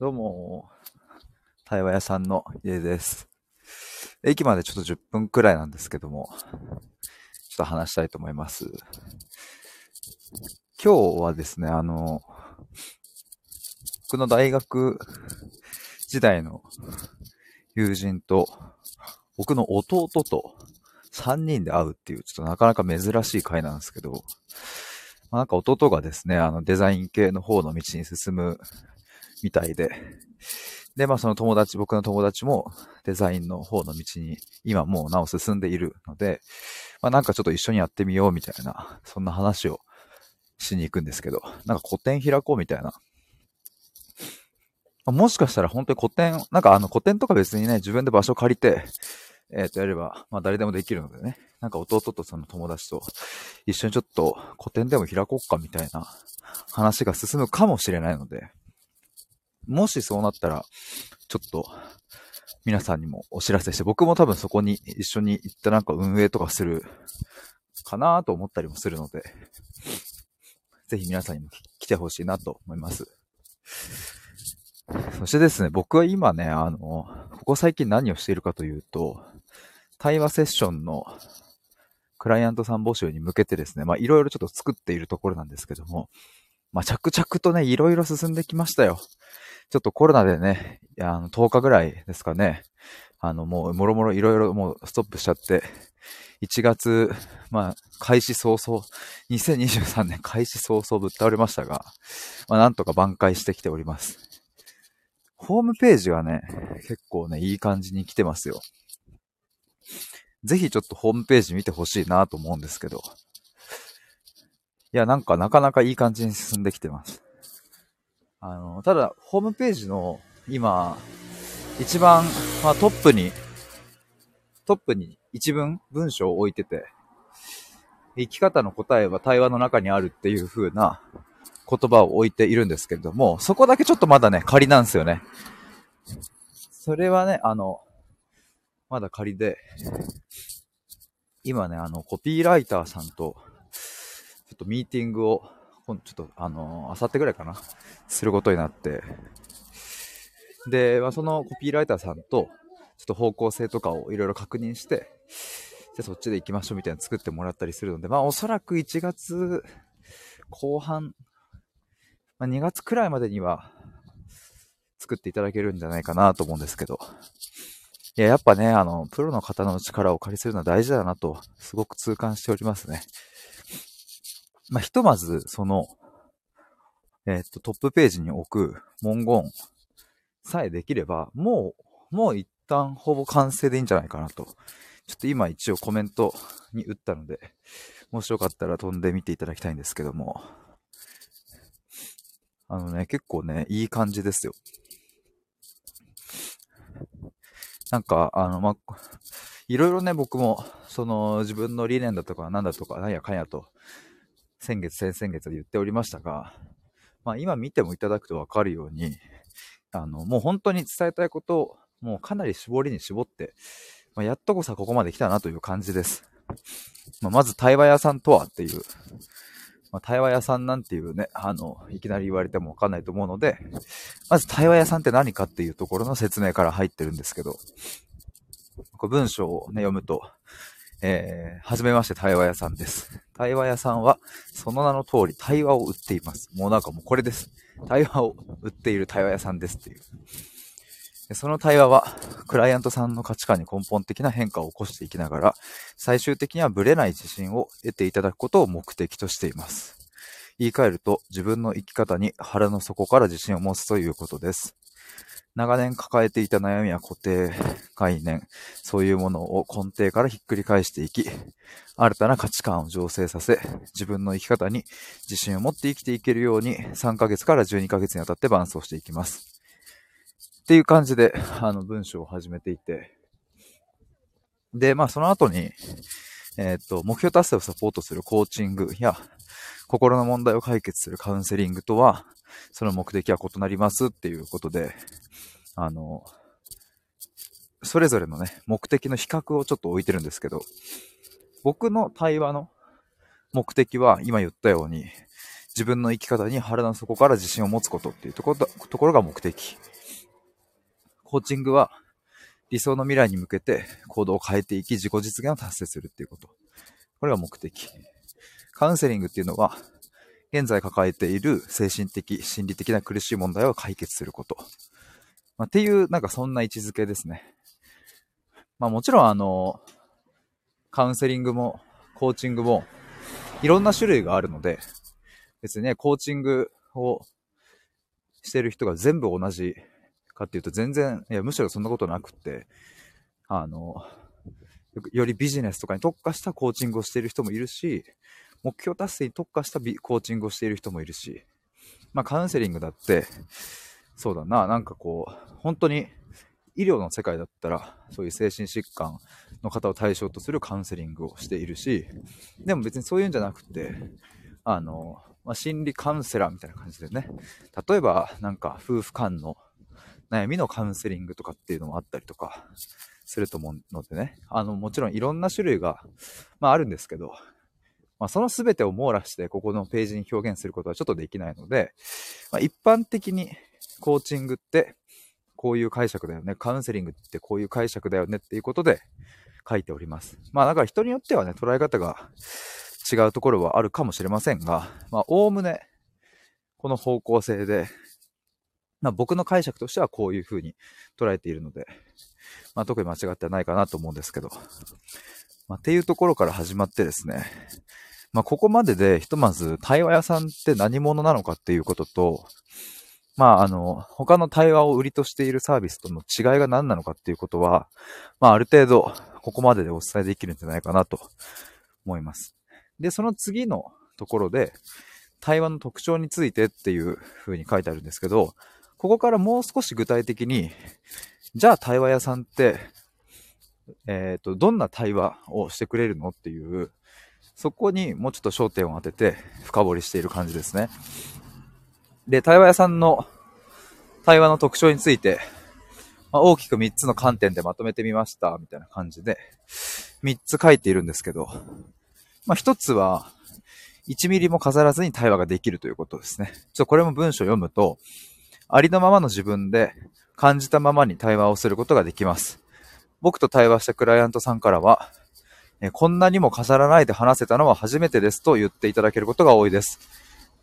どうも、対話屋さんの家です。駅までちょっと10分くらいなんですけども、ちょっと話したいと思います。今日はですね、あの、僕の大学時代の友人と、僕の弟と3人で会うっていう、ちょっとなかなか珍しい回なんですけど、なんか弟がですね、あのデザイン系の方の道に進むみたいで、で、まあその友達、僕の友達もデザインの方の道に今もうなお進んでいるので、まあなんかちょっと一緒にやってみようみたいな、そんな話をしに行くんですけど、なんか個展開こうみたいな。もしかしたら本当に個展、なんかあの個展とか別にね、自分で場所借りて、えっ、ー、とやれば、まあ誰でもできるのでね、なんか弟とその友達と一緒にちょっと個展でも開こうかみたいな話が進むかもしれないので、もしそうなったら、ちょっと、皆さんにもお知らせして、僕も多分そこに一緒に行ったなんか運営とかするかなと思ったりもするので、ぜひ皆さんにも来てほしいなと思います。そしてですね、僕は今ね、あの、ここ最近何をしているかというと、対話セッションのクライアントさん募集に向けてですね、まあいろいろちょっと作っているところなんですけども、まあ着々とね、いろいろ進んできましたよ。ちょっとコロナでね、あの10日ぐらいですかね、あのもうもろもろいろいろもうストップしちゃって、1月、まあ、開始早々、2023年開始早々ぶっ倒れましたが、まあ、なんとか挽回してきております。ホームページはね、結構ね、いい感じに来てますよ。ぜひちょっとホームページ見てほしいなと思うんですけど。いや、なんかなかなかいい感じに進んできてます。あの、ただ、ホームページの今、一番、まあ、トップに、トップに一文文章を置いてて、生き方の答えは対話の中にあるっていう風な言葉を置いているんですけれども、そこだけちょっとまだね、仮なんですよね。それはね、あの、まだ仮で、今ね、あの、コピーライターさんと、ちょっとミーティングをちょっと、あのー、あさってぐらいかな、することになって、で、まあ、そのコピーライターさんと、ちょっと方向性とかをいろいろ確認して、じゃそっちで行きましょうみたいなの作ってもらったりするので、まあおそらく1月後半、まあ、2月くらいまでには作っていただけるんじゃないかなと思うんですけど、いや、やっぱね、あの、プロの方の力をお借りするのは大事だなと、すごく痛感しておりますね。まあ、ひとまず、その、えっ、と、トップページに置く文言さえできれば、もう、もう一旦ほぼ完成でいいんじゃないかなと。ちょっと今一応コメントに打ったので、もしよかったら飛んでみていただきたいんですけども。あのね、結構ね、いい感じですよ。なんか、あの、まいろいろね、僕も、その、自分の理念だとか、なんだとか、なんやかんやと、先月、先々月で言っておりましたが、まあ今見てもいただくとわかるように、あの、もう本当に伝えたいことを、もうかなり絞りに絞って、まあ、やっとこさここまで来たなという感じです。まあ、まず対話屋さんとはっていう、まあ、対話屋さんなんていうね、あの、いきなり言われてもわかんないと思うので、まず対話屋さんって何かっていうところの説明から入ってるんですけど、こ文章をね、読むと、えー、はじめまして対話屋さんです。対話屋さんは、その名の通り対話を売っています。もうなんかもうこれです。対話を売っている対話屋さんですっていう。その対話は、クライアントさんの価値観に根本的な変化を起こしていきながら、最終的にはブレない自信を得ていただくことを目的としています。言い換えると、自分の生き方に腹の底から自信を持つということです。長年抱えていた悩みや固定概念、そういうものを根底からひっくり返していき、新たな価値観を醸成させ、自分の生き方に自信を持って生きていけるように3ヶ月から12ヶ月にわたって伴走していきます。っていう感じで、あの、文章を始めていて、で、まあ、その後に、えっ、と、目標達成をサポートするコーチングや、心の問題を解決するカウンセリングとは、その目的は異なりますっていうことで、あの、それぞれのね、目的の比較をちょっと置いてるんですけど、僕の対話の目的は今言ったように、自分の生き方に腹の底から自信を持つことっていうところところが目的。コーチングは理想の未来に向けて行動を変えていき自己実現を達成するっていうこと。これが目的。カウンセリングっていうのは現在抱えている精神的、心理的な苦しい問題を解決すること。まあ、っていう、なんかそんな位置づけですね。まあもちろんあの、カウンセリングも、コーチングも、いろんな種類があるので、別にね、コーチングをしてる人が全部同じかっていうと全然、いや、むしろそんなことなくって、あの、よりビジネスとかに特化したコーチングをしている人もいるし、目標達成に特化したコーチングをしている人もいるし、まあカウンセリングだって、そうだな、なんかこう、本当に医療の世界だったら、そういう精神疾患の方を対象とするカウンセリングをしているし、でも別にそういうんじゃなくて、あの、まあ、心理カウンセラーみたいな感じでね、例えばなんか夫婦間の悩みのカウンセリングとかっていうのもあったりとかすると思うのでね、あの、もちろんいろんな種類が、まああるんですけど、まあ、その全てを網羅してここのページに表現することはちょっとできないので、まあ、一般的にコーチングってこういう解釈だよね。カウンセリングってこういう解釈だよねっていうことで書いております。まあだから人によってはね、捉え方が違うところはあるかもしれませんが、まあおおむねこの方向性で、まあ僕の解釈としてはこういうふうに捉えているので、まあ特に間違ってはないかなと思うんですけど、まあっていうところから始まってですね、まあ、ここまででひとまず対話屋さんって何者なのかっていうことと、まあ、あの、他の対話を売りとしているサービスとの違いが何なのかっていうことは、まあ、ある程度、ここまででお伝えできるんじゃないかなと思います。で、その次のところで、対話の特徴についてっていう風に書いてあるんですけど、ここからもう少し具体的に、じゃあ対話屋さんって、えっ、ー、と、どんな対話をしてくれるのっていうそこにもうちょっと焦点を当てて深掘りしている感じですね。で、対話屋さんの対話の特徴について、まあ、大きく3つの観点でまとめてみました、みたいな感じで、3つ書いているんですけど、まあ、1つは、1ミリも飾らずに対話ができるということですね。ちょっとこれも文章を読むと、ありのままの自分で感じたままに対話をすることができます。僕と対話したクライアントさんからは、こんなにも飾らないで話せたのは初めてですと言っていただけることが多いです。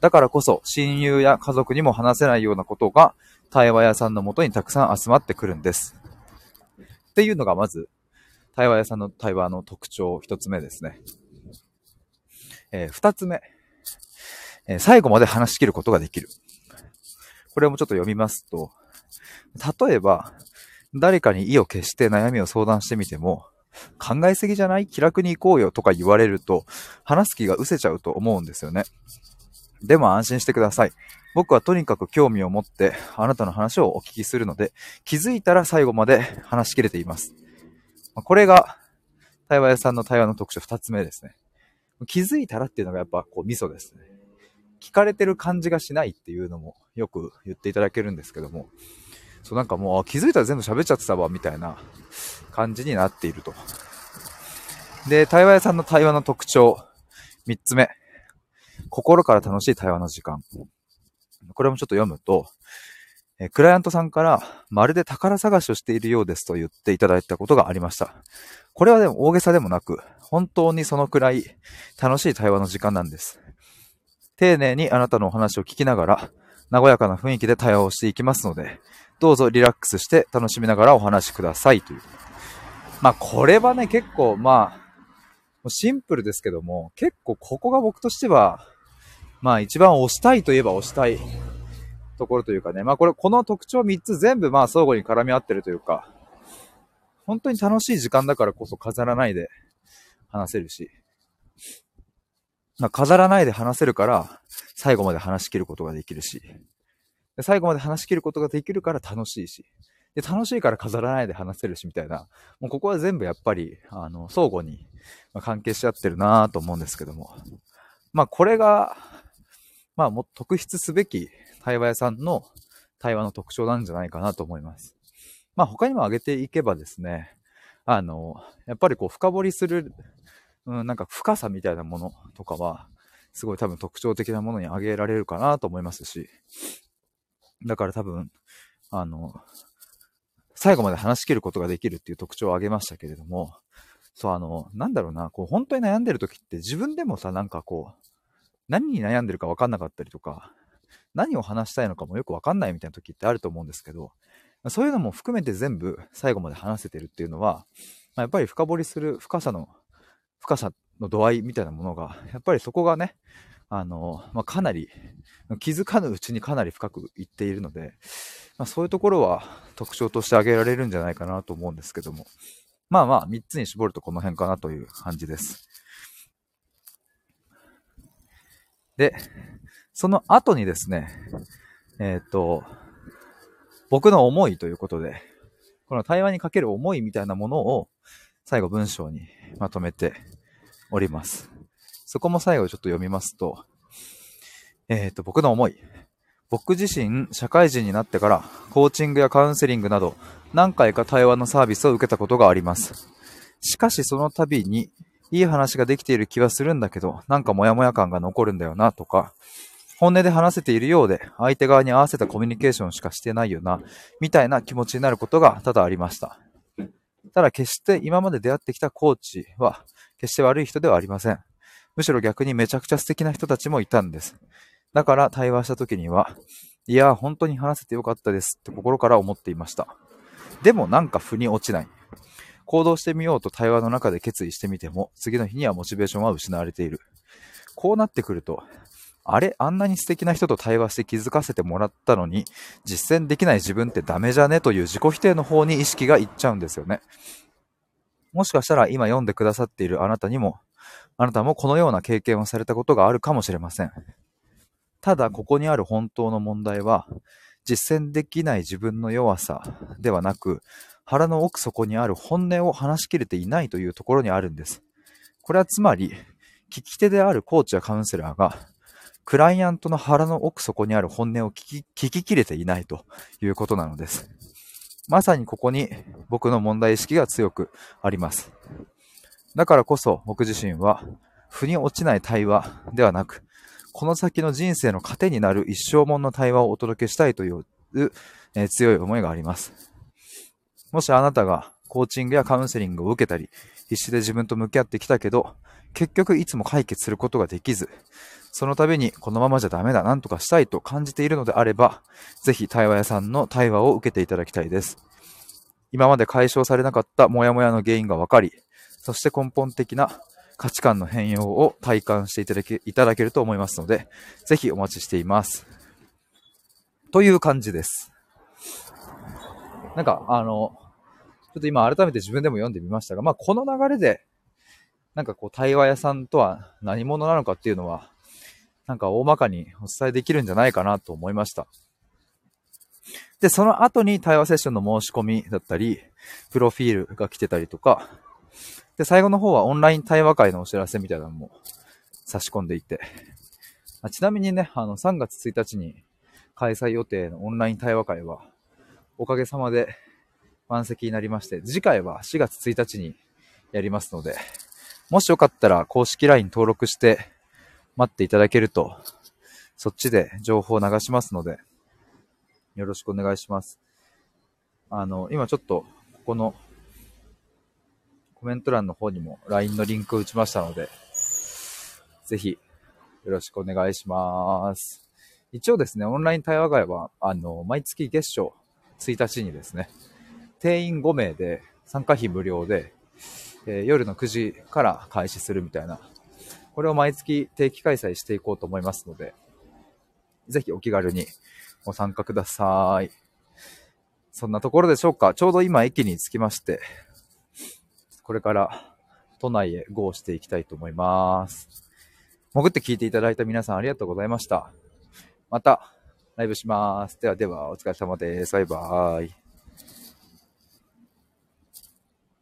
だからこそ、親友や家族にも話せないようなことが、対話屋さんのもとにたくさん集まってくるんです。っていうのがまず、対話屋さんの対話の特徴一つ目ですね。えー、二つ目、えー、最後まで話し切ることができる。これもちょっと読みますと、例えば、誰かに意を決して悩みを相談してみても、考えすぎじゃない気楽に行こうよとか言われると、話す気が失せちゃうと思うんですよね。でも安心してください。僕はとにかく興味を持ってあなたの話をお聞きするので、気づいたら最後まで話し切れています。これが、対話屋さんの対話の特徴二つ目ですね。気づいたらっていうのがやっぱこうミソですね。聞かれてる感じがしないっていうのもよく言っていただけるんですけども、そうなんかもう気づいたら全部喋っちゃってたわみたいな感じになっていると。で、対話屋さんの対話の特徴、三つ目。心から楽しい対話の時間。これもちょっと読むと、えクライアントさんからまるで宝探しをしているようですと言っていただいたことがありました。これはでも大げさでもなく、本当にそのくらい楽しい対話の時間なんです。丁寧にあなたのお話を聞きながら、和やかな雰囲気で対話をしていきますので、どうぞリラックスして楽しみながらお話しくださいという。まあ、これはね、結構、まあ、シンプルですけども、結構ここが僕としては、まあ一番押したいといえば押したいところというかね、まあこれ、この特徴3つ全部まあ相互に絡み合ってるというか、本当に楽しい時間だからこそ飾らないで話せるし、まあ飾らないで話せるから最後まで話し切ることができるし、最後まで話し切ることができるから楽しいし、で、楽しいから飾らないで話せるし、みたいな。もうここは全部やっぱり、あの、相互に関係しちゃってるなと思うんですけども。まあ、これが、まあ、も特筆すべき対話屋さんの対話の特徴なんじゃないかなと思います。まあ、他にも挙げていけばですね、あの、やっぱりこう、深掘りする、うん、なんか深さみたいなものとかは、すごい多分特徴的なものに挙げられるかなと思いますし、だから多分、あの、最後まで話し切ることができるっていう特徴を挙げましたけれども、そう、あの、なんだろうな、こう、本当に悩んでる時って自分でもさ、なんかこう、何に悩んでるか分かんなかったりとか、何を話したいのかもよく分かんないみたいな時ってあると思うんですけど、そういうのも含めて全部最後まで話せてるっていうのは、まあ、やっぱり深掘りする深さの、深さの度合いみたいなものが、やっぱりそこがね、あの、まあ、かなり、気づかぬうちにかなり深くいっているので、まあ、そういうところは特徴として挙げられるんじゃないかなと思うんですけども、まあまあ、3つに絞るとこの辺かなという感じです。で、その後にですね、えっ、ー、と、僕の思いということで、この対話にかける思いみたいなものを最後文章にまとめております。そこも最後ちょっと読みますと、えっ、ー、と、僕の思い。僕自身、社会人になってから、コーチングやカウンセリングなど、何回か対話のサービスを受けたことがあります。しかしその度に、いい話ができている気はするんだけど、なんかモヤモヤ感が残るんだよな、とか、本音で話せているようで、相手側に合わせたコミュニケーションしかしてないよな、みたいな気持ちになることが多々ありました。ただ決して今まで出会ってきたコーチは、決して悪い人ではありません。むしろ逆にめちゃくちゃ素敵な人たちもいたんです。だから対話した時には、いや、本当に話せてよかったですって心から思っていました。でもなんか腑に落ちない。行動してみようと対話の中で決意してみても、次の日にはモチベーションは失われている。こうなってくると、あれあんなに素敵な人と対話して気づかせてもらったのに、実践できない自分ってダメじゃね？という自己否定の方に意識がいっちゃうんですよね。もしかしたら今読んでくださっているあなたにも、あなたもこのような経験をされたことがあるかもしれません。ただ、ここにある本当の問題は、実践できない自分の弱さではなく、腹の奥底にある本音を話しきれていないというところにあるんです。これはつまり、聞き手であるコーチやカウンセラーが、クライアントの腹の奥底にある本音を聞き、聞ききれていないということなのです。まさにここに僕の問題意識が強くあります。だからこそ僕自身は、腑に落ちない対話ではなく、この先の人生の糧になる一生もんの対話をお届けしたいという、えー、強い思いがあります。もしあなたがコーチングやカウンセリングを受けたり、必死で自分と向き合ってきたけど、結局いつも解決することができず、その度にこのままじゃダメだ、なんとかしたいと感じているのであれば、ぜひ対話屋さんの対話を受けていただきたいです。今まで解消されなかったモヤモヤの原因がわかり、そして根本的な価値観の変容を体感していただけいただけると思いますので、ぜひお待ちしています。という感じです。なんか、あの、ちょっと今改めて自分でも読んでみましたが、まあこの流れで、なんかこう対話屋さんとは何者なのかっていうのは、なんか大まかにお伝えできるんじゃないかなと思いました。で、その後に対話セッションの申し込みだったり、プロフィールが来てたりとか、で、最後の方はオンライン対話会のお知らせみたいなのも差し込んでいて、あちなみにね、あの、3月1日に開催予定のオンライン対話会は、おかげさまで満席になりまして、次回は4月1日にやりますので、もしよかったら公式 LINE 登録して、待っていただけると、そっちで情報を流しますので、よろしくお願いします。あの、今ちょっと、ここのコメント欄の方にも LINE のリンクを打ちましたので、ぜひ、よろしくお願いします。一応ですね、オンライン対話会は、あの、毎月月初1日にですね、定員5名で参加費無料で、えー、夜の9時から開始するみたいなこれを毎月定期開催していこうと思いますので、ぜひお気軽にご参加ください。そんなところでしょうか。ちょうど今駅に着きまして、これから都内へ GO していきたいと思います。潜って聞いていただいた皆さんありがとうございました。またライブします。ではではお疲れ様です。バイバーイ。